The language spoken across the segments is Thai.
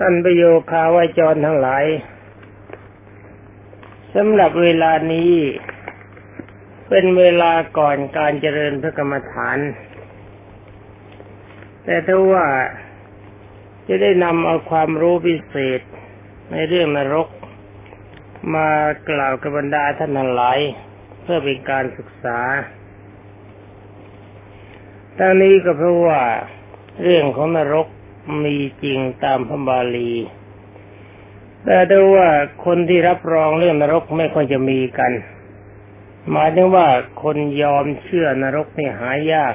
ท่านประโยคาวาจรทั้งหลายสำหรับเวลานี้ เป็นเวลาก่อนการเจริญพระกรรมฐาน แต่ถ้าว่าจะได้นำเอาความรู้พิเศษในเรื่องนรก มากล่าวกับบรรดาท่านทั้งหลาย เพื่อเป็นการศึกษาทั้งนี้ก็เพราะว่าเรื่องของนรก มีจริงตามพระบาลี แต่ดูว่าคนที่รับรองเรื่องนรกไม่ค่อยจะมีกัน หมายถึงว่าคนยอมเชื่อนรกนี่หายาก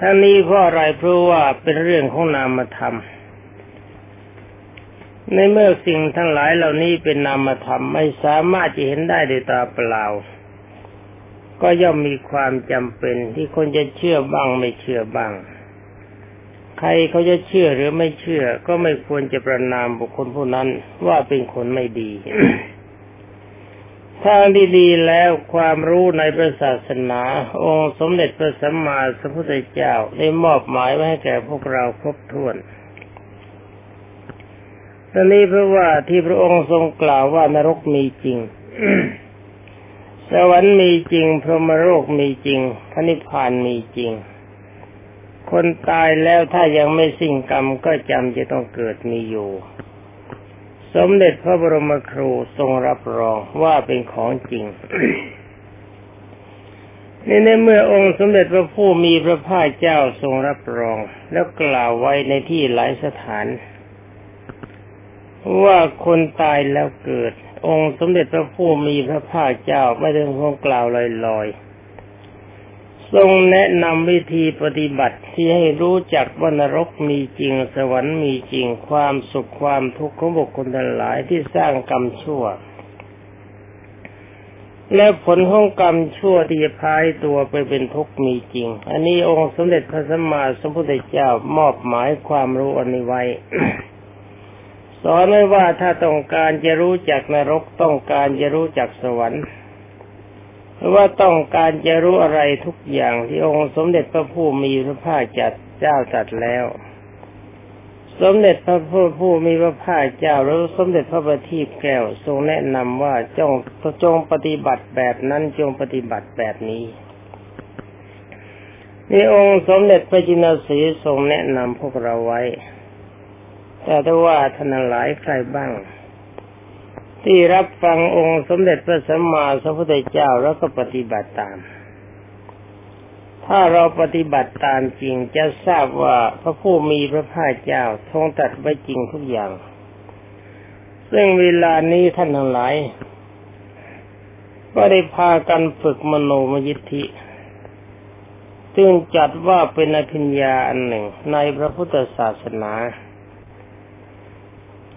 ทั้งนี้เพราะอะไรเพราะว่าเป็นเรื่องของนามธรรม ในเมื่อสิ่งทั้งหลายเหล่านี้เป็นนามธรรมไม่สามารถจะเห็นได้ด้วยตาเปล่า ก็ย่อมมีความจำเป็นที่คนจะเชื่อบ้างไม่เชื่อบ้าง ใครเขาจะเชื่อหรือไม่เชื่อ ก็ไม่ควรจะประนามบุคคลผู้นั้นว่าเป็นคนไม่ดีทางดีๆแล้วความรู้ในพระศาสนา องค์สมเด็จพระสัมมาสัมพุทธเจ้าได้มอบหมายไว้ให้แก่พวกเราครบถ้วนตอนนี้เพราะว่าที่พระองค์ทรงกล่าวว่านรกมีจริง สวรรค์มีจริง พรหมโลกมีจริงพระนิพพานมีจริง คนตายแล้วถ้ายังไม่สิ้นกรรมก็จำจะต้องเกิดมีอยู่ สมเด็จพระบรมครูทรงรับรองว่าเป็นของจริงนี่ในเมื่อองค์สมเด็จพระผู้มีพระภาคเจ้าทรงรับรอง แล้วกล่าวไว้ในที่หลายสถาน ว่าคนตายแล้วเกิด องค์สมเด็จพระผู้มีพระภาคเจ้าไม่ได้คงกล่าวลอยๆ ทรงแนะนำวิธีปฏิบัติที่ให้รู้จักว่านรกมีจริง สวรรค์มีจริงความสุขความทุกข์ของบุคคลทั้งหลายที่สร้างกรรมชั่ว และผลของกรรมชั่วที่พายตัวไปเป็นทุกข์มีจริง อันนี้องค์สมเด็จพระสัมมาสัมพุทธเจ้ามอบหมายความรู้อันนี้ไว้สอนไว้ว่าถ้าต้องการจะรู้จักนรกต้องการจะรู้จักสวรรค์ เพราะว่าต้องการจะรู้อะไรทุกอย่างที่องค์สมเด็จพระผู้มีพระภาคจัดเจ้าจัดแล้ว สมเด็จพระผู้ผู้มีพระภาคเจ้าหรือสมเด็จพระบัณฑิตแก้วทรงแนะนำว่าจงจงปฏิบัติแบบนั้นจงปฏิบัติแบบนี้นี่องค์สมเด็จพระจินสีทรงแนะนำพวกเราไว้ แต่ถ้าว่าท่านหลายใครบ้าง ที่รับฟังองค์สมเด็จพระสัมมาสัมพุทธเจ้าแล้วก็ปฏิบัติตาม ถ้าเราปฏิบัติตามจริงจะทราบว่าพระผู้มีพระภาคเจ้าทรงตัดไว้จริงทุกอย่าง ซึ่งเวลานี้ท่านทั้งหลาย ก็ได้พากันฝึกมโนมยิทธิซึ่งจัดว่าเป็นอภิญญาอันหนึ่งในพระพุทธศาสนา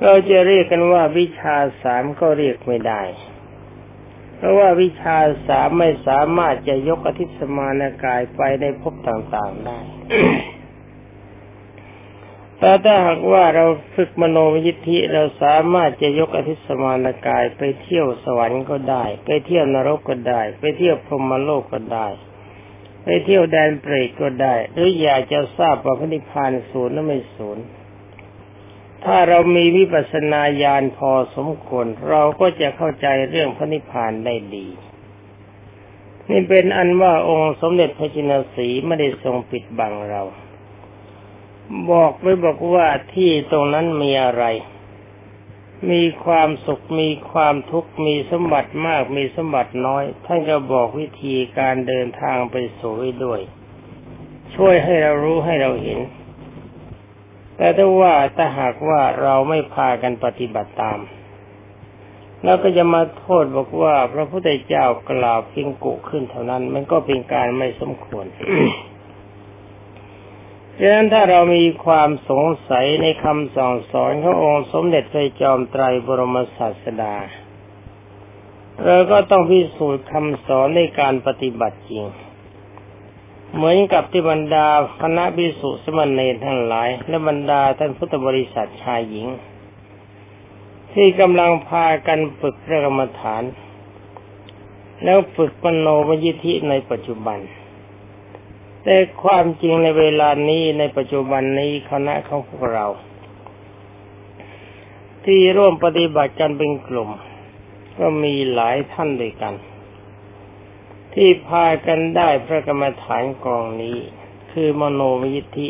เราจะเรียกกันว่าวิชาสามก็เรียกไม่ได้ เพราะว่าวิชาสามไม่สามารถจะยกอธิสมานกายไปในภพต่างๆได้ แต่ถ้าหากว่าเราฝึกมโนวิทธิเราสามารถจะยกอธิสมานกายไปเที่ยวสวรรค์ก็ได้ ไปเที่ยวนรกก็ได้ ไปเที่ยวพรหมโลกก็ได้ไปเที่ยวแดนเปรตก็ได้ หรืออยากจะทราบว่าพระนิพพานศูนย์หรือไม่ศูนย์ ถ้าเรามีวิปัสสนาญาณพอสมควร เราก็จะเข้าใจเรื่องพระนิพพานได้ดี นี่เป็นอันว่าองค์สมเด็จพระจินสีไม่ได้ทรงปิดบังเรา บอกไว้บอกว่าที่ตรงนั้นมีอะไร มีความสุขมีความทุกข์มีสมบัติมากมีสมบัติน้อย ท่านก็บอกวิธีการเดินทางไปสู่ด้วย ช่วยให้เรารู้ให้เราเห็น แต่ถ้าว่าถ้าหากว่าเราไม่พากันปฏิบัติตามแล้วก็จะมาโทษบอกว่า พระพุทธเจ้ากล่าวเพียงกุขึ้นเท่านั้น มันก็เป็นการไม่สมควรดังนั้นถ้าเรามีความสงสัยในคำสั่งสอนขององค์สมเด็จพระจอมไตรบรมศาสดาเราก็ต้องพิสูจน์คำสอนในการปฏิบัติจริง เหมือนกับที่บรรดาคณะบิสุสมณเณรทั้งหลาย และบรรดาท่านพุทธบริษัทชายหญิง ที่กำลังพากันฝึกพระกรรมฐาน แล้วฝึกปโนมยิธิในปัจจุบัน แต่ความจริงในเวลานี้ในปัจจุบันนี้คณะของพวกเรา ที่ร่วมปฏิบัติกันเป็นกลุ่ม ก็มีหลายท่านด้วยกัน ที่พากันได้พระกรรมฐานกองนี้ คือมโนวิธิ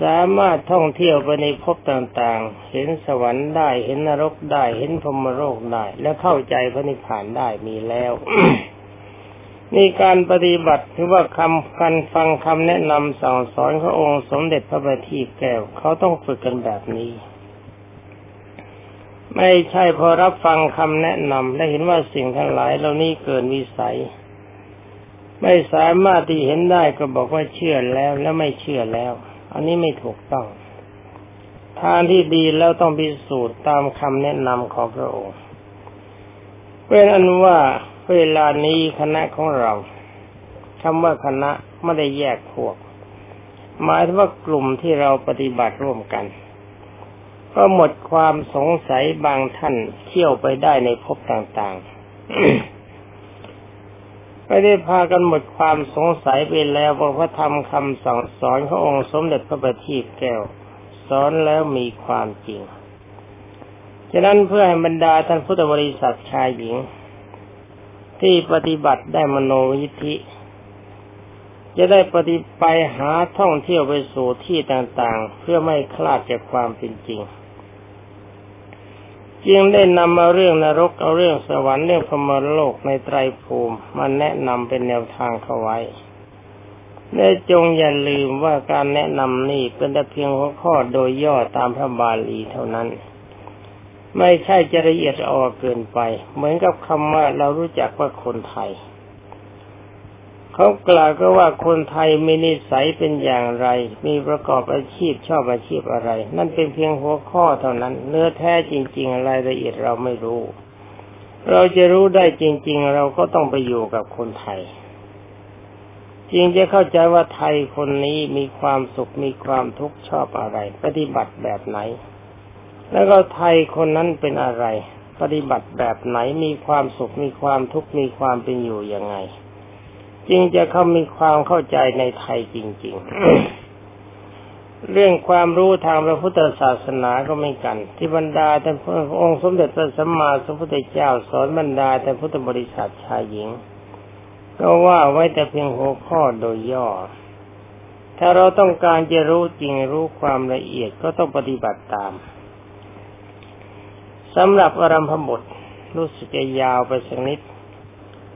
สามารถท่องเที่ยวไปในภพต่างๆ เห็นสวรรค์ได้เห็นนรกได้เห็นพรมโลกได้ และเข้าใจพระนิพพานได้มีแล้วนี่การปฏิบัติถือว่าคำการฟังคำแนะนำสั่งสอนขององค์สมเด็จพระบัณฑิตแก้วเขาต้องฝึกกันแบบนี้ ไม่ใช่พอรับฟังคำแนะนำและเห็นว่าสิ่งทั้งหลายเหล่านี้เกินวิสัย ไม่สามารถที่เห็นได้ก็บอกว่าเชื่อแล้วและไม่เชื่อแล้ว อันนี้ไม่ถูกต้องทางที่ดีแล้วต้องพิสูจน์ตามคำแนะนำของพระองค์เป็นอันว่าเวลานี้คณะของเราคำว่าคณะไม่ได้แยกพวก หมายถึงว่ากลุ่มที่เราปฏิบัติร่วมกัน ก็หมดความสงสัยบางท่านเที่ยวไปได้ในภพต่างๆ ไม่ได้พากันหมดความสงสัยไปแล้วว่าพระธรรมคำสอนสอนขององค์สมเด็จพระบัณฑิตแก้ว สอนแล้วมีความจริง ฉะนั้นเพื่อให้บรรดาท่านพุทธบริษัทชายหญิง ที่ปฏิบัติได้มโนวิธิจะได้ปฏิไปหาท่องเที่ยวไปสู่ที่ต่างๆ เพื่อไม่คลาดจากความเป็นจริง จึงได้นำมาเรื่องนรกเอาเรื่องสวรรค์เรื่องพมรโลกในไตรภูมิมาแนะนำเป็นแนวทางเข้าไว้และจงอย่าลืมว่าการแนะนำนี่เป็นแต่เพียงหัวข้อโดยย่อตามพระบาลีเท่านั้น ไม่ใช่จะละเอียดอ่อเกินไป เหมือนกับคำว่าเรารู้จักว่าคนไทย เขากล่าวก็ว่าคนไทยมีนิสัยเป็นอย่างไร มีประกอบอาชีพชอบอาชีพอะไร นั่นเป็นเพียงหัวข้อเท่านั้น เนื้อแท้จริง ๆ รายละเอียดเราไม่รู้ เราจะรู้ได้จริง ๆ เราก็ต้องไปอยู่กับคนไทยจึงจะเข้าใจว่าไทยคนนี้มีความสุขมีความทุกข์ชอบอะไร ปฏิบัติแบบไหน แล้วก็ไทยคนนั้นเป็นอะไร ปฏิบัติแบบไหนมีความสุขมีความทุกข์มีความเป็นอยู่ยังไง จึงจะเขามีความเข้าใจในไทยจริง ๆ เรื่องความรู้ทางพระพุทธศาสนาก็ไม่กัน ที่บรรดาท่านพระองค์สมเด็จพระสัมมาสัมพุทธเจ้าสอนบรรดาท่านพุทธบริษัทชายหญิง ก็ว่าไว้แต่เพียงหัวข้อโดยย่อ ถ้าเราต้องการจะรู้จริงรู้ความละเอียดก็ต้องปฏิบัติตามสำหรับอรัมพบทรู้สึกจะยาวไปสักนิด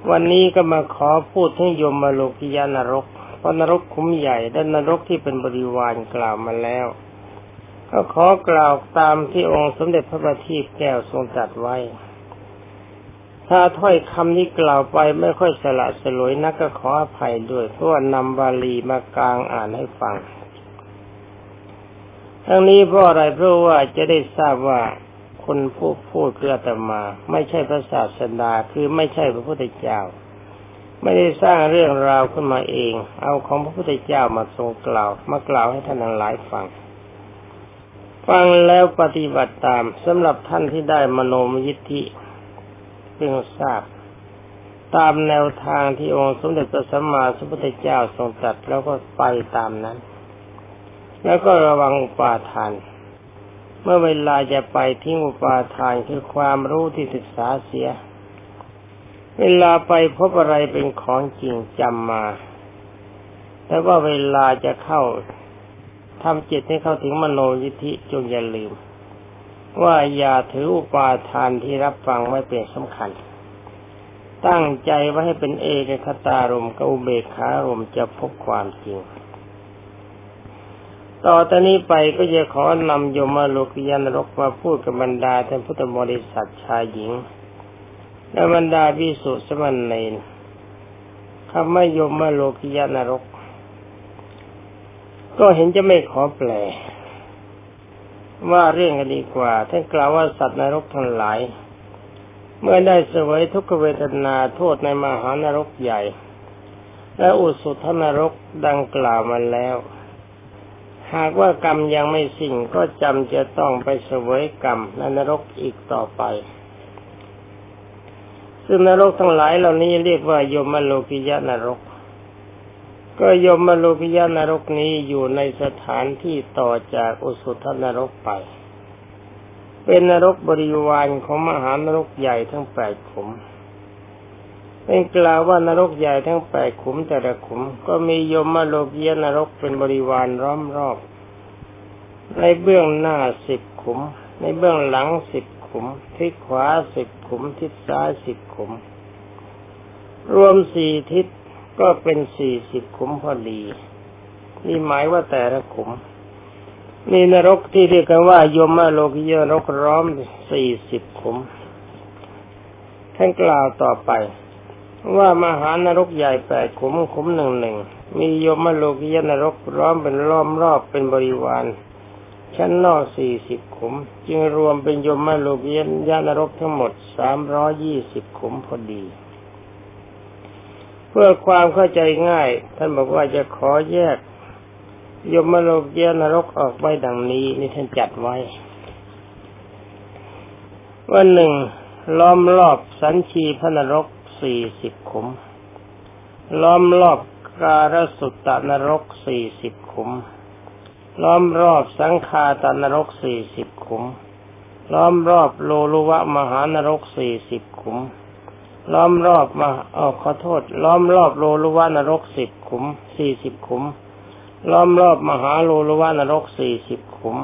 วันนี้ก็มาขอพูดถึงยมมาโลกิยานรกเพราะนรกคุ้มใหญ่และนรกที่เป็นบริวารกล่าวมาแล้ว ก็ขอกล่าวตามที่องค์สมเด็จพระบัณฑิตแก้วทรงตรัสไว้ ถ้าถ้อยคำนี้กล่าวไปไม่ค่อยสละสลวยนักก็ขออภัยด้วยเพราะว่านำบาลีมากลางอ่านให้ฟัง ทั้งนี้เพราะอะไรเพราะว่าจะได้ทราบว่า คนผู้พูดคืออาตมา ไม่ใช่พระศาสดาคือไม่ใช่พระพุทธเจ้า ไม่ได้สร้างเรื่องราวขึ้นมาเอง เอาของพระพุทธเจ้ามาทรงกล่าว มากล่าวให้ท่านทั้งหลายฟัง ฟังแล้วปฏิบัติตามสำหรับท่านที่ได้มโนมยิทธิเพิ่งทราบ ตามแนวทางที่องค์สมเด็จพระสัมมาสัมพุทธเจ้าทรงตรัสแล้วก็ไปตามนั้น แล้วก็ระวังปาทาน เมื่อเวลาจะไปทิ้งอุปาทานคือความรู้ที่ศึกษาเสีย เวลาไปพบอะไรเป็นของจริงจำมา แต่ว่าเวลาจะเข้าทำจิตให้เข้าถึงมโนยิธิจงอย่าลืม ว่าอย่าถืออุปาทานที่รับฟังไว้เป็นสำคัญ ตั้งใจไว้ให้เป็นเอกคตารมกับอุเบกขารมจะพบความจริง ต่อตอนนี้ไปก็จะขอนำโยมโลกิยานรกมาพูดกับบรรดาท่านพุทธบริษัทชายหญิง และบรรดาพิสุสมันเนนคำว่าโยมโลกิยานรก ก็เห็นจะไม่ขอแปล ว่าเรื่องกันดีกว่าท่านกล่าวว่าสัตว์นรกทั้งหลาย เมื่อได้เสวยทุกขเวทนาโทษในมหานรกใหญ่ และอุสุทนรกดังกล่าวมาแล้ว หากว่ากรรมยังไม่สิ้นก็จำจะต้องไปเสวยกรรมในนรกอีกต่อไป ซึ่งนรกทั้งหลายเหล่านี้เรียกว่ายมโลกิยะนรก ก็ยมโลกิยานรกนี้อยู่ในสถานที่ต่อจากอุสุทนรกไป เป็นนรกบริวารของมหานรกใหญ่ทั้งแปดขุม เป็นกล่าวว่านรกใหญ่ทั้งแปดขุมแต่ละขุม ก็มียมมาโลกิยนรกเป็นบริวารล้อมรอบ ในเบื้องหน้าสิบขุม ในเบื้องหลังสิบขุม ทิศขวาสิบขุม ทิศซ้ายสิบขุม รวมสี่ทิศก็เป็นสี่สิบขุมพอดีนี่หมายว่าแต่ละขุมนี่นรกที่เรียกกันว่ายมโลกิยนรกร้อมสี่สิบขุมท่านกล่าวต่อไป ว่ามหานรกใหญ่แปดขุมขุมหนึ่งหนึ่งมียมโลกิยนรกร้อมเป็นล้อมรอบเป็นบริวาร ชั้นนอกสี่สิบขุม จึงรวมเป็นยมโลกิยนรกทั้งหมดสามร้อยี่สิบขุมพอดี เพื่อความเข้าใจง่าย ท่านบอกว่าจะขอแยก ยมโลกยนรกออกไว้ดังนี้ นี่ท่านจัดไว้ ว่าหนึ่งล้อมรอบสันชีพระนรก สี่สิบขุม ล้อมรอบการสุตตนรกสี่สิบขุม ล้อมรอบสังคาตนรกสี่สิบขุม ล้อมรอบโลลุวะมหานรกสี่สิบขุม ล้อมรอบมาอ๋อขอโทษ ล้อมรอบโลลุวานรกสิบขุมสี่สิบขุม ล้อมรอบมหาโลลุวานรกสี่สิบขุม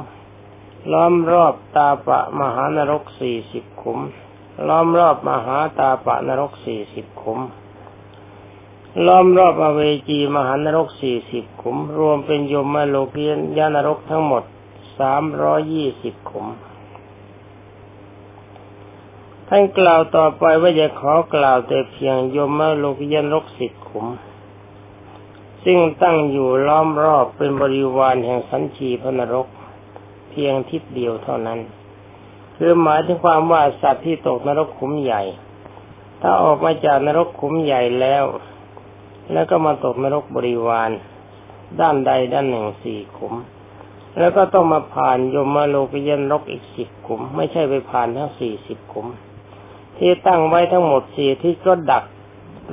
ล้อมรอบตาปะมหานรกสี่สิบขุม ล้อมรอบมหาตาปะนรกสี่สิบขุม ล้อมรอบอเวจีมหานรกสี่สิบขุม รวมเป็นยมโลกียานรกทั้งหมดสามร้อยี่สิบขุม ท่านกล่าวต่อไปว่าจะขอกล่าวแต่เพียงยมโลกียันรกสิบขุม ซึ่งตั้งอยู่ล้อมรอบเป็นบริวารแห่งสันชีพนรก เพียงทิศเดียวเท่านั้น คือหมายถึงความว่าสัตว์ที่ตกนรกขุมใหญ่ ถ้าออกมาจากนรกขุมใหญ่แล้ว แล้วก็มาตกนรกบริวาร ด้านใดด้านหนึ่งสี่ขุม แล้วก็ต้องมาผ่านยมโลกยันรกอีกสิบขุม ไม่ใช่ไปผ่านทั้งสี่สิบขุม ที่ตั้งไว้ทั้งหมดสี่ที่ก็ดัก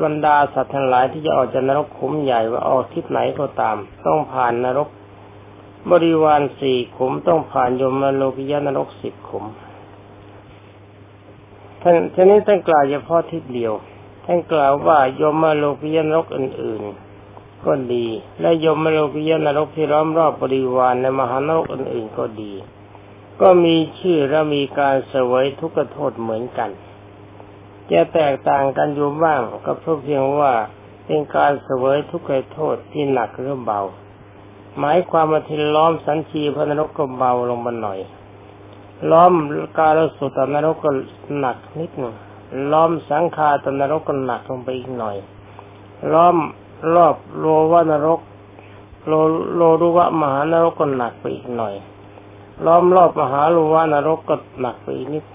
บรรดาสัตว์ทั้งหลายที่จะออกจากนรกขุมใหญ่ว่าออกทิศไหนก็ตาม ต้องผ่านนรก บริวารสี่ขุมต้องผ่านยมโลกิยานรกสิบขุม ท่านทีนี้ท่านกล่าวเฉพาะทิศเดียว ท่านกล่าวว่ายมโลกิยนรกอื่น ๆ ก็ดี และยมโลกิยนรกที่ล้อมรอบบริวารในมหานรกอื่น ๆ ก็ดี ก็มีชื่อและมีการเสวยทุกขโทษเหมือนกัน จะแตกต่างกันอยู่บ้างก็เพราะเพียงว่าเป็นการเสวยทุกขโทษที่หนักหรือเบา หมายความว่าที่ล้อมสันชีพระนรกก็เบาลงมาหน่อย ล้อมการสุตนรกก็หนักนิดหนึ่งล้อมสังคาตนรกก็หนักลงไปอีกหน่อย ล้อมรอบโลวานรก โลโลรุวะมหานรกก็หนักไปอีกหน่อย ล้อมรอบมหาโลวานรกก็หนักไปอีกนิด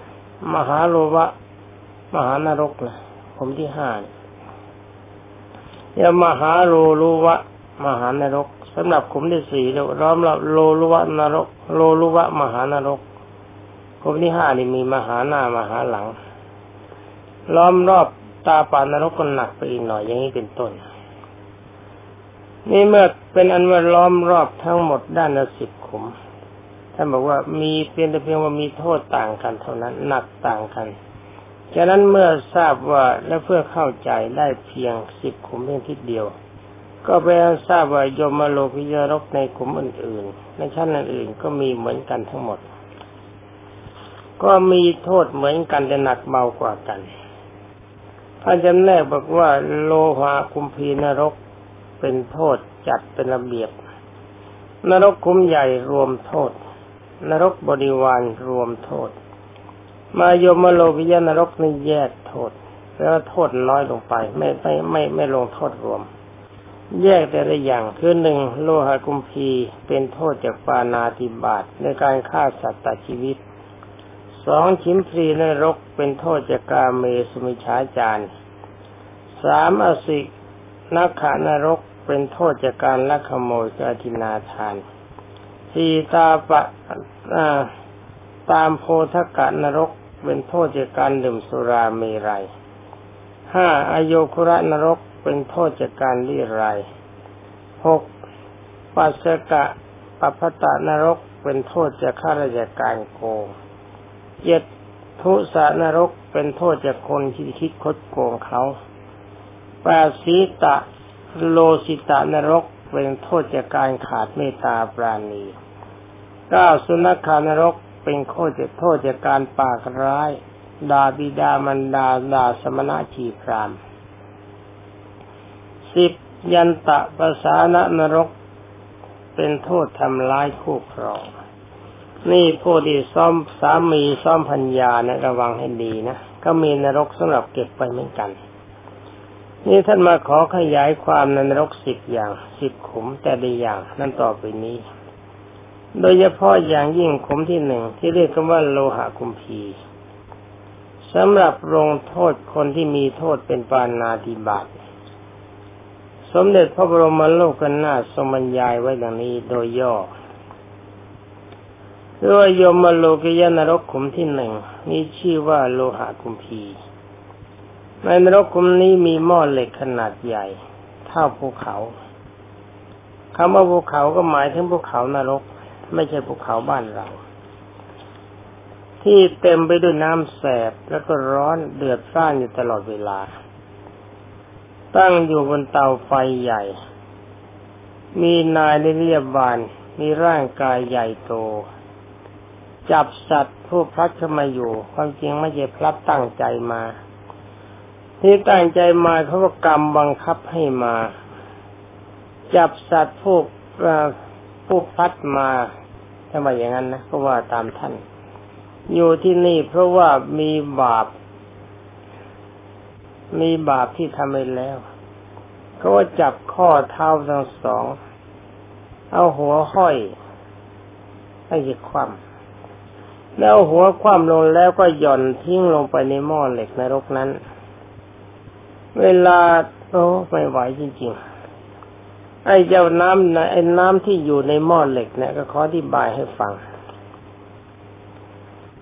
มหาโลวะ มหานรกนะผมที่ห้ายามหาโลลุวะ มหานรกสำหรับขุมที่สี่เราล้อมรอบโลลุวะนรก โลลุวะมหานรก ขุมที่ห้านี่มีมหาหน้ามหาหลัง ล้อมรอบตาปานรกก็หนักไปอีกหน่อยอย่างนี้เป็นต้น นี่เมื่อเป็นอันว่าล้อมรอบทั้งหมดด้านละสิบขุมท่านบอกว่ามีเพียงแต่เพียงว่ามีโทษต่างกันเท่านั้นหนักต่างกันฉะนั้นเมื่อทราบว่าและเพื่อเข้าใจได้เพียงสิบขุมเพียงทิศเดียว ก็ไปทราบว่ายมโลกิยรกในขุมอื่นๆในชั้นอื่นๆก็มีเหมือนกันทั้งหมด ก็มีโทษเหมือนกันแต่หนักเบากว่ากันท่านจำแนกบอกว่าโลหะคุมพีนรกเป็นโทษจัดเป็นระเบียบ นรกคุมใหญ่รวมโทษ นรกบริวารรวมโทษ มายมโลกิยนรกนี่แยกโทษ แล้วโทษน้อยลงไป ไม่ไม่ไม่ไม่ลงโทษรวม แยกแต่ละอย่างคือหนึ่งโลหะกุมพีเป็นโทษจากปานาติบาตในการฆ่าสัตว์ตัดชีวิต สองชิมพรีนรกเป็นโทษจากกาเมสมิชาจารสามอสินักขานรกเป็นโทษจากการลักขโมยกาทินาทานสี่ตาปะตามโพธกะนรกเป็นโทษจากการดื่มสุราเมรัยห้าอโยคุระนรกเป็นโทษจากการลี้ไรหกปัสสกะปัพตะนรกเป็นโทษจะข้าราชการโกง เจ็ดทุสานรกเป็นโทษจากคนที่คิดคดโกงเขาแปดสีตะโลสิตานรกเป็นโทษจากการขาดเมตตาปราณีเก้าสุนัขานรกเป็นโทษจากโทษจากการปากร้ายดาบิดามันดาดาสมณะชีพรามสิบยันตะภาษานนรก เป็นโทษทำร้ายคู่ครอง นี่ผู้ที่ซ่อมสามีซ่อมพัญญานะระวังให้ดีนะ ก็มีนรกสำหรับเก็บไปเหมือนกัน นี่ท่านมาขอขยายความในนรกสิบอย่างสิบขุมแต่ละอย่างนั่นต่อไปนี้ โดยเฉพาะอย่างยิ่งขุมที่หนึ่งที่เรียกกันว่าโลหะคุมพีสำหรับลงโทษคนที่มีโทษเป็นปานาติบาตสมเด็จพระบรมโลกนาถทรงบรรยายไว้ดังนี้โดยย่อ ด้วยยมโลกยานรกขุมที่หนึ่งมีชื่อว่าโลหะคุมพีในนรกขุมนี้มีหม้อเหล็กขนาดใหญ่ เท่าภูเขาคำว่าภูเขาก็หมายถึงภูเขานรก ไม่ใช่ภูเขาบ้านเรา ที่เต็มไปด้วยน้ำแสบแล้วก็ร้อนเดือดร้อนอยู่ตลอดเวลา ตั้งอยู่บนเตาไฟใหญ่ มีนายในเรียบบาน มีร่างกายใหญ่โต จับสัตว์ผู้พลัดเข้ามาอยู่ ความจริงไม่ใช่พลัดตั้งใจมา ที่ตั้งใจมาเขาก็กรรมบังคับให้มา จับสัตว์ผู้ผู้พัดมาทำไมอย่างนั้นนะก็ว่าตามท่าน อยู่ที่นี่เพราะว่ามีบาป มีบาปที่ทำไปแล้วเขาจับข้อเท้าทั้งสอง เอาหัวห้อยให้ยิบคว่ำ แล้วหัวคว่ำลงแล้วก็หย่อนทิ้งลงไปในหม้อเหล็กนรกนั้น เวลาโอ้ไม่ไหวจริงๆ ไอ้เจ้าน้ำนะไอ้น้ำที่อยู่ในหม้อเหล็กเนี่ยก็ขออธิบายให้ฟัง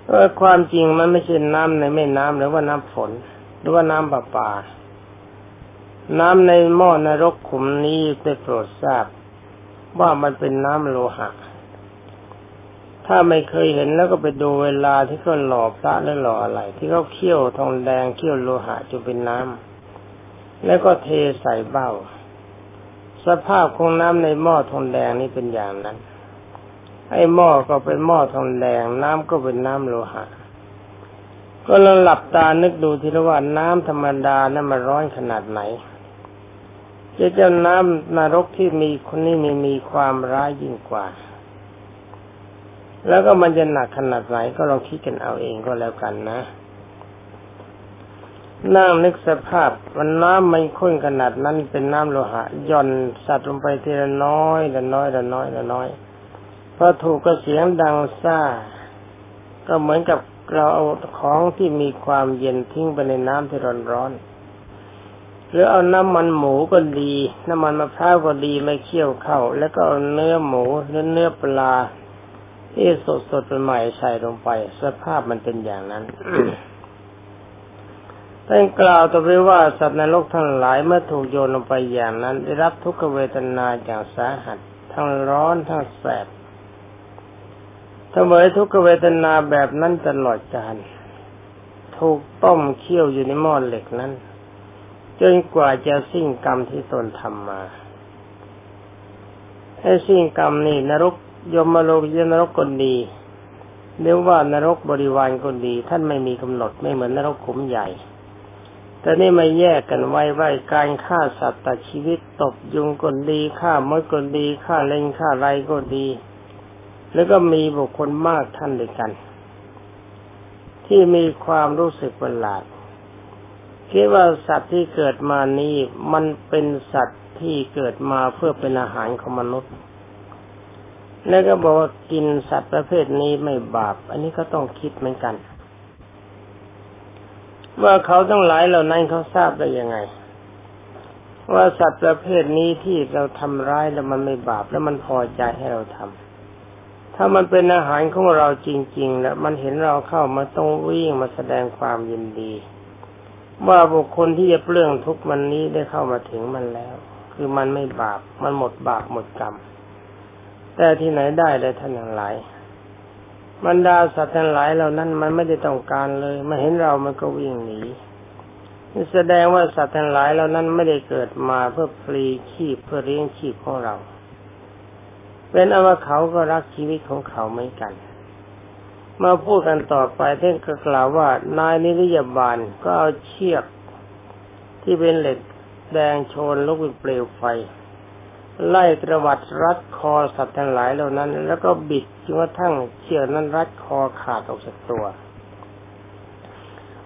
เออความจริงมันไม่ใช่น้ำในแม่น้ำหรือว่าน้ำฝน หรือว่าน้ำประปา น้ำในหม้อนรกขุมนี้ได้โปรดทราบ ว่ามันเป็นน้ำโลหะ ถ้าไม่เคยเห็นแล้วก็ไปดูเวลาที่เขาหล่อพระและหล่ออะไร ที่เขาเคี่ยวทองแดงเคี่ยวโลหะจนเป็นน้ำแล้วก็เทใส่เบ้า สภาพของน้ำในหม้อทองแดงนี่เป็นอย่างนั้นไอ้หม้อก็เป็นหม้อทองแดง น้ำก็เป็นน้ำโลหะ ก็เราหลับตานึกดูทีละว่าน้ำธรรมดานั้นมันร้อนขนาดไหนจะเจ้าน้ำนรกที่มีคนนี้มีมีความร้ายยิ่งกว่า แล้วก็มันจะหนักขนาดไหนก็ลองคิดกันเอาเองก็แล้วกันนะ นั่งนึกสภาพมันน้ำมันข้นขนาดนั้นเป็นน้ำโลหะย่อนสัตว์ลงไปทีละน้อยละน้อยละน้อยละน้อยพอถูกกระเสียงดังซ่า ก็เหมือนกับเราเอาของที่มีความเย็นทิ้งไปในน้ำที่ร้อนร้อนหรือเอาน้ำมันหมูก็ดี น้ำมันมะพร้าวก็ดีไม่เคี่ยวเข้า แล้วก็เอาเนื้อหมูหรือเนื้อปลา ที่สดสดใหม่ใส่ลงไป สภาพมันเป็นอย่างนั้นท่านกล่าวต่อไปว่าสัตว์ในโลกทั้งหลายเมื่อถูกโยนลงไปอย่างนั้น ได้รับทุกขเวทนาอย่างสาหัส ทั้งร้อนทั้งแสบเสมอทุกขเวทนาแบบนั้นตลอดกาลถูกต้มเคี่ยวอยู่ในหม้อเหล็กนั้น จนกว่าจะสิ้นกรรมที่ตนทำมาให้สิ้นกรรมนี่นรก ยมโลกยนรกคนดีเรียกว่านรกบริวารคนดี ท่านไม่มีกำหนดไม่เหมือนนรกขุมใหญ่ แต่นี่มาแยกกันไว้ว่าการฆ่าสัตว์ตัดชีวิตตบยุงคนดีฆ่ามดคนดีฆ่าเล็งฆ่าไรก็ดี แล้วก็มีบุคคลมากท่านด้วยกัน ที่มีความรู้สึกประหลาดคิดว่าสัตว์ที่เกิดมานี้มันเป็นสัตว์ที่เกิดมาเพื่อเป็นอาหารของมนุษย์ แล้วก็บอกว่ากินสัตว์ประเภทนี้ไม่บาป อันนี้ก็ต้องคิดเหมือนกัน ว่าเขาต้องหลายเหล่านั้นเขาทราบได้ยังไง ว่าสัตว์ประเภทนี้ที่เราทำร้ายแล้วมันไม่บาป แล้วมันพอใจให้เราทำถ้ามันเป็นอาหารของเราจริง ๆ แล้วมันเห็นเราเข้ามาต้องวิ่งมาแสดงความยินดี ว่าบุคคลที่จะเปลื้องทุกมันนี้ได้เข้ามาถึงมันแล้ว คือมันไม่บาป มันหมดบาปหมดกรรม แต่ที่ไหนได้เลยท่านทั้งหลายบรรดาสัตว์ทั้งหลายเหล่านั้นมันไม่ได้ต้องการเลยมาเห็นเรามันก็วิ่งหนีแสดงว่าสัตว์ทั้งหลายเหล่านั้นไม่ได้เกิดมาเพื่อพลีชีพเพื่อเลี้ยงชีพของเรา เป็นอว่าเขาก็รักชีวิตของเขาเหมือนกัน มาพูดกันต่อไปท่านก็กล่าวว่านายนิริยบาลก็เอาเชือกที่เป็นเหล็กแดงโชนลุกเป็นเปลวไฟ ไล่ตระวัดรัดคอสัตว์ทั้งหลายเหล่านั้น แล้วก็บิดจนกระทั่งเชือกนั้นรัดคอขาดออกจากตัว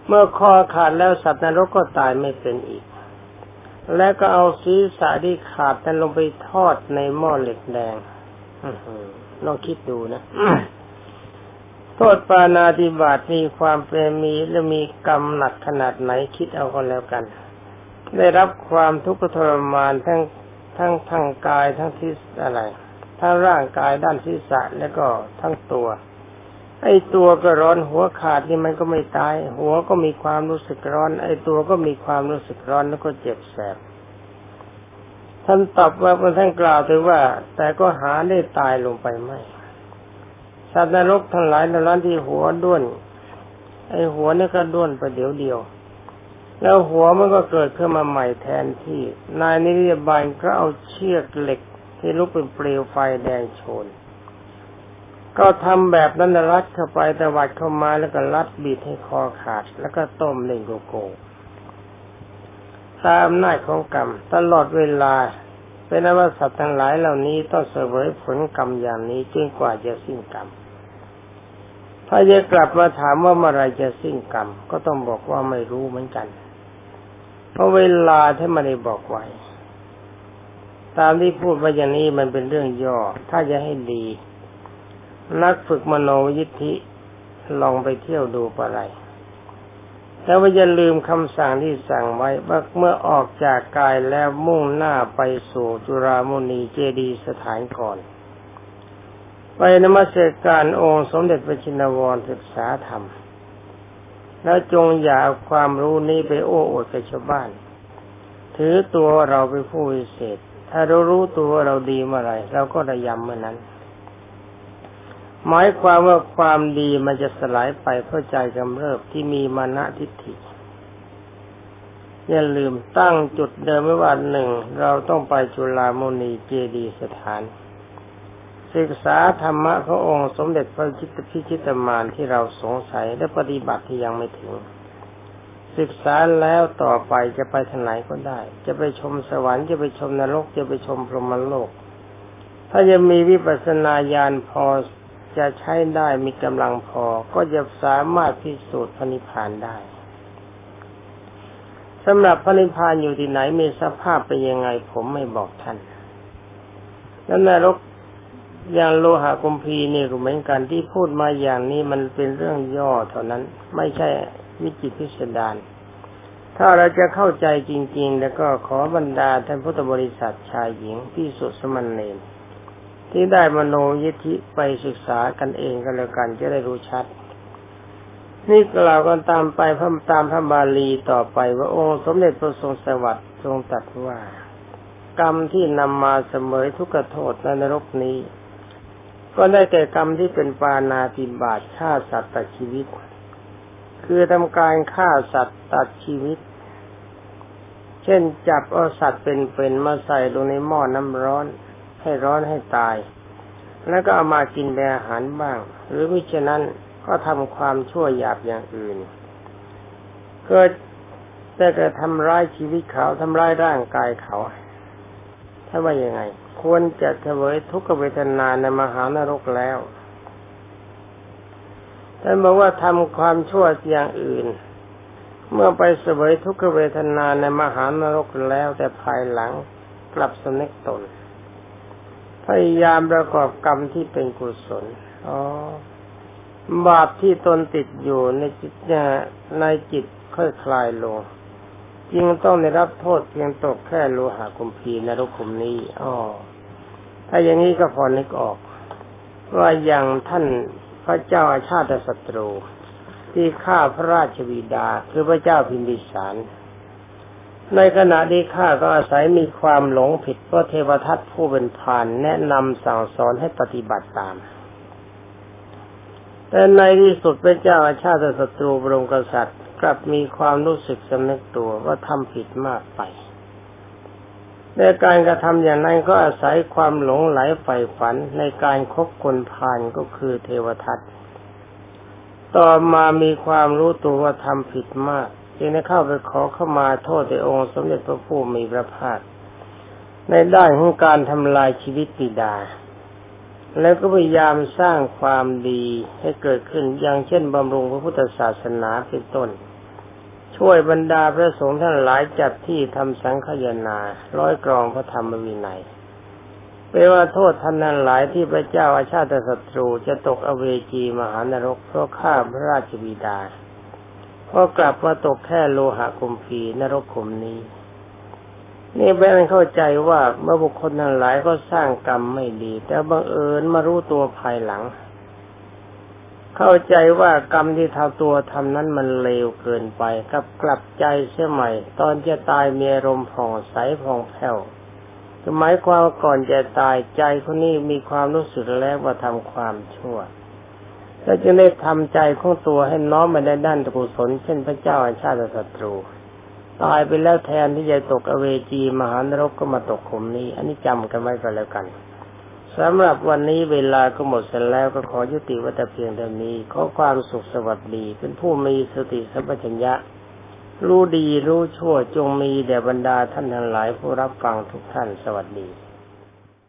เมื่อคอขาดแล้วสัตว์นรกก็ตายไม่เป็นอีก แล้วก็เอาศีรษะที่ขาดนั้นลงไปทอดในหม้อเหล็กแดงลองคิดดูนะโทษปานาติบาตมีความเป็นมีและมีกรรมหนักขนาดไหนคิดเอาก็แล้วกัน ได้รับความทุกข์ทรมานทั้ง ทั้งทางกายทั้งที่อะไรทั้งร่างกายด้านศีรษะแล้วก็ทั้งตัว ไอ้ตัวก็ร้อนหัวขาดนี่มันก็ไม่ตาย หัวก็มีความรู้สึกร้อน ไอ้ตัวก็มีความรู้สึกร้อนแล้วก็เจ็บแสบท่านตอบว่าท่านกล่าวถึงว่า แต่ก็หาได้ตายลงไปไม่สัตว์นรกทั้งหลายในร้านที่หัวด้วนไอ้หัวนี่ก็ด้วนไปเดี๋ยวเดียว แล้วหัวมันก็เกิดขึ้นมาใหม่แทนที่ นายนิรบาลก็เอาเชือกเหล็กที่ลุกเป็นเปลวไฟแดงโชน ก็ทำแบบนั้นรัดเข้าไปตวัดเข้ามาแล้วก็รัดบีดให้คอขาด แล้วก็ต้มเล่งโกโก้ตามหน้าของกรรม ตลอดเวลา เป็นอวสัตว์ทั้งหลายเหล่านี้ต้องเสวยผลกรรมอย่างนี้จนกว่าจะสิ้นกรรม ถ้าจะกลับมาถามว่าเมื่อไรจะสิ้นกรรม ก็ต้องบอกว่าไม่รู้เหมือนกัน เพราะเวลาที่ไม่ได้บอกไว้ ตามที่พูดมาอย่างนี้มันเป็นเรื่องย่อ ถ้าจะให้ดี นักฝึกมโนยิทธิลองไปเที่ยวดูปอะไรแต่ว่าอย่าลืมคำสั่งที่สั่งไว้ว่าเมื่อออกจากกายแล้วมุ่งหน้าไปสู่จุรามุนีเจดีสถานก่อน ไปนมัสการองค์สมเด็จพระชินวรศึกษาธรรม แล้วจงอย่าเอาความรู้นี้ไปโอ้อวดกับชาวบ้าน ถือตัวเราเป็นผู้วิเศษ ถ้าเรารู้ตัวเราดีเมื่อไรเราก็ระยำเมื่อนั้น หมายความว่าความดีมันจะสลายไปเพราะใจกำเริบที่มีมานะทิฏฐิอย่าลืมตั้งจุดเดิมไว้ว่าหนึ่งเราต้องไปจุฬามณีเจดีสถาน ศึกษาธรรมะขององค์สมเด็จพระจิตพิชิตมานที่เราสงสัยและปฏิบัติที่ยังไม่ถึง ศึกษาแล้วต่อไปจะไปทางไหนก็ได้ จะไปชมสวรรค์จะไปชมนรกจะไปชมพรหมโลก ถ้าจะมีวิปัสสนาญาณพอจะใช้ได้มีกำลังพอก็จะสามารถพิสูจน์พระนิพพานได้สำหรับพระนิพพานอยู่ที่ไหนมีสภาพเป็นยังไงผมไม่บอกท่าน แล้วนรก อย่างโลหะกุมพีนี่ก็เหมือนกันที่พูดมาอย่างนี้มันเป็นเรื่องย่อเท่านั้นไม่ใช่วิจิตพิสดารถ้าเราจะเข้าใจจริง ๆ แล้วก็ขอบรรดาท่านพุทธบริษัทชายหญิงที่สุดสมันเนรที่ได้มโนยิธิไปศึกษากันเองกันแล้วกันจะได้รู้ชัด นี่กล่าวกันตามไปพระตามพระบาลีต่อไปว่าองค์สมเด็จพระทรงสวัสดิ์ทรงตรัสว่า กรรมที่นำมาเสมอทุกขโทษในนรกนี้ ก็ได้แก่กรรมที่เป็นปานาติบาตฆ่าสัตว์ตัดชีวิต คือทำการฆ่าสัตว์ตัดชีวิต เช่นจับเอาสัตว์เป็นๆมาใส่ลงในหม้อน้ำร้อน ให้ร้อนให้ตาย แล้วก็เอามากินเป็นอาหารบ้าง หรือมิฉะนั้นก็ทำความชั่วหยาบอย่างอื่นเกิดแต่ก็ทำร้ายชีวิตเขาทำร้ายร่างกายเขา ถ้าว่ายังไง ควรจะเสวยทุกขเวทนาในมหานรกแล้วท่านบอกว่าทำความชั่วอย่างอื่น เมื่อไปเสวยทุกขเวทนาในมหานรกแล้วแต่ภายหลังกลับสนึกตน พยายามประกอบกรรมที่เป็นกุศลอ๋อบาปที่ตนติดอยู่ในจิตในจิตค่อยคลายลง จึงต้องได้รับโทษเพียงตกแค่โลหะคุมพีนรกคุมนี้อ๋อถ้าอย่างนี้ก็พอนึกออก ว่าอย่างท่านพระเจ้าอาชาติศัตรู ที่ฆ่าพระราชบิดาคือพระเจ้าพิมพิสาร ในขณะที่ข้าก็อาศัยมีความหลงผิดเพราะเทวทัตผู้เป็นผานแนะนำสั่งสอนให้ปฏิบัติตามแต่ในที่สุดเป็นเจ้าอาชาติศัตรูบรมกษัตริย์ กลับมีความรู้สึกสำนึกตัวว่าทำผิดมากไปในการกระทำอย่างนั้นก็อาศัยความหลงไหลใฝ่ฝันในการคบคนพาลก็คือเทวทัตต่อมามีความรู้ตัวว่าทำผิดมาก จึงได้เข้าไปขอเข้ามาโทษในองค์สมเด็จพระผู้มีพระภาคในด้านของการทำลายชีวิตปิดา แล้วก็พยายามสร้างความดีให้เกิดขึ้นอย่างเช่นบำรุงพระพุทธศาสนาเป็นต้น ช่วยบรรดาพระสงฆ์ท่านหลายจัดที่ทำสังฆยนาร้อยกรองพระธรรมวินัยเปว่าโทษท่านนั้นหลายที่พระเจ้าอาชาติศัตรูจะตกอเวจีมหานรก เพราะฆ่าพระราชบิดาพอกลับมาตกแค่โลหะคุมพีนรกขุมนี้ นี่เป็นเข้าใจว่าเมื่อบุคคลทั้งหลายก็สร้างกรรมไม่ดี แต่บังเอิญมารู้ตัวภายหลัง เข้าใจว่ากรรมที่ทำตัวทำนั้นมันเลวเกินไปกับกลับใจเสียใหม่ ตอนจะตายมีอารมณ์ผ่องใสผ่องแผ้วหมายความก่อนจะตายใจคนนี้มีความรู้สึกแล้วว่าทำความชั่วแล้วจึงได้ทำใจของตัวให้น้อมไปในด้านกุศลเช่นพระเจ้าอาชาติศัตรู ตายไปแล้วแทนที่จะตกอเวจีมหานรกก็มาตกขุมนี้ อันนี้จำกันไว้ก็แล้วกัน สำหรับวันนี้เวลาก็หมดเสร็จแล้วก็ขอยุติวัตเพียงเท่านี้ ขอความสุขสวัสดีเป็นผู้มีสติสัมปชัญญะ รู้ดีรู้ชั่วจงมีแด่บรรดาท่านทั้งหลายผู้รับฟังทุกท่านสวัสดี